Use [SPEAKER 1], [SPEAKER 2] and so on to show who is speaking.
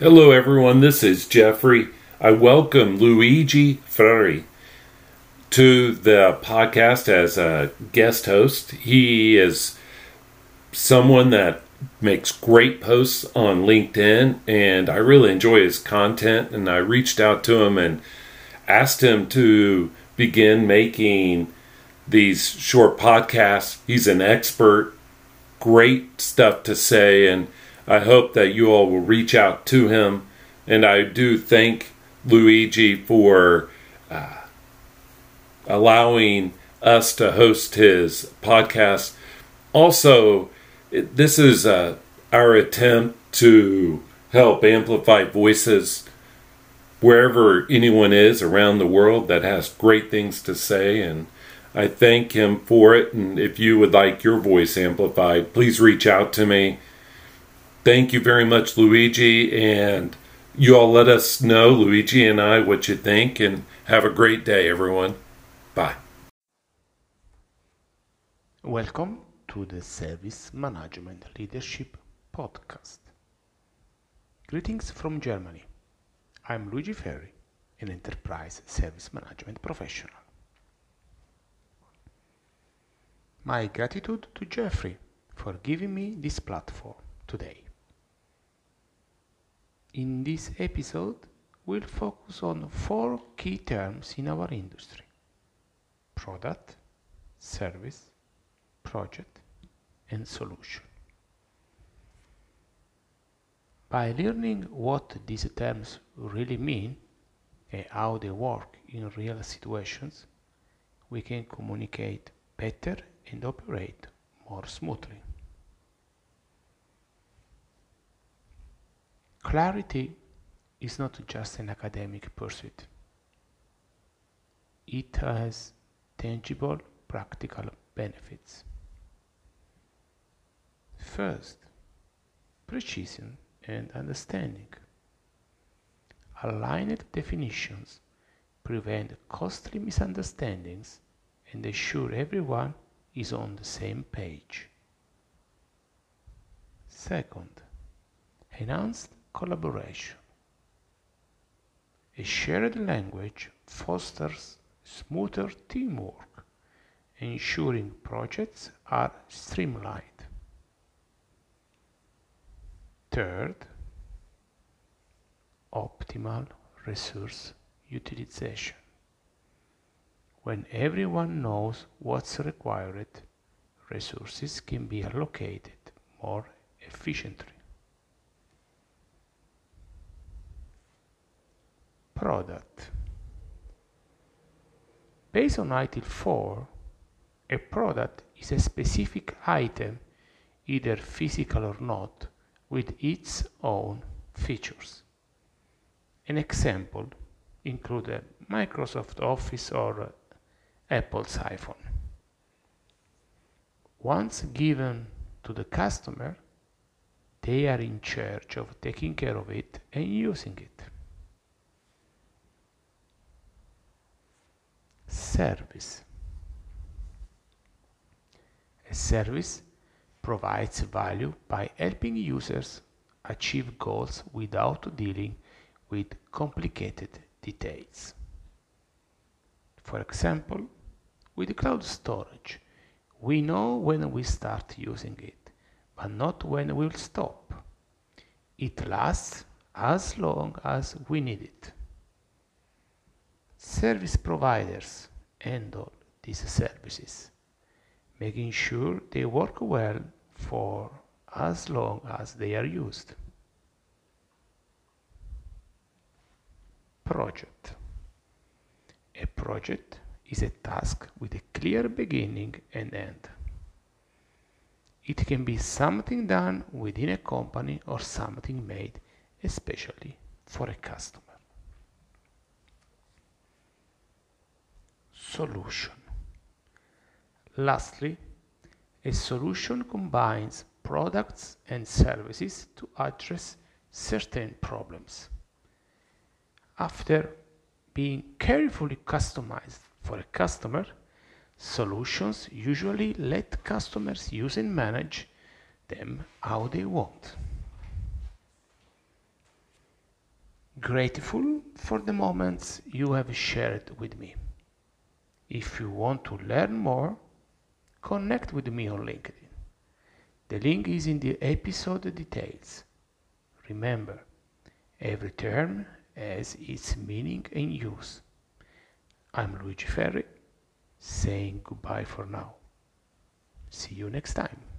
[SPEAKER 1] Hello, everyone. This is Jeffrey. I welcome Luigi Ferri to the podcast as a guest host. He is someone that makes great posts on LinkedIn, and I really enjoy his content. And I reached out to him and asked him to begin making these short podcasts. He's an expert, great stuff to say, and I hope that you all will reach out to him. And I do thank Luigi for uh, allowing us to host his podcast. Also, this is uh, our attempt to help amplify voices wherever anyone is around the world that has great things to say. And I thank him for it. And if you would like your voice amplified, please reach out to me. Thank you very much, Luigi. And you all let us know, Luigi and I, what you think. And have a great day, everyone. Bye.
[SPEAKER 2] Welcome to the Service Management Leadership Podcast. Greetings from Germany. I'm Luigi Ferri, an enterprise service management professional. My gratitude to Jeffrey for giving me this platform today. In this episode, we'll focus on four key terms in our industry product, service, project, and solution. By learning what these terms really mean and how they work in real situations, we can communicate better and operate more smoothly. Clarity is not just an academic pursuit. It has tangible, practical benefits. First, precision and understanding. Aligned definitions prevent costly misunderstandings and ensure everyone is on the same page. Second, enhanced collaboration. A shared language fosters smoother teamwork, ensuring projects are streamlined. Third, optimal resource utilization. When everyone knows what's required, resources can be allocated more efficiently. Product. Based on ITIL 4, a product is a specific item, either physical or not, with its own features. An example include Microsoft Office or Apple's iPhone. Once given to the customer, they are in charge of taking care of it and using it. Service. A service provides value by helping users achieve goals without dealing with complicated details. For example, with cloud storage, we know when we start using it, but not when we'll stop. It lasts as long as we need it. Service providers handle these services making sure they work well for as long as they are used. Project. A project is a task with a clear beginning and end. It can be something done within a company or something made especially for a customer. Solution. Lastly, a solution combines products and services to address certain problems. After being carefully customized for a customer, solutions usually let customers use and manage them how they want. grateful for the moments you have shared with me. If you want to learn more, connect with me on LinkedIn. The link is in the episode details. Remember, every term has its meaning and use. I'm Luigi Ferri, saying goodbye for now. See you next time.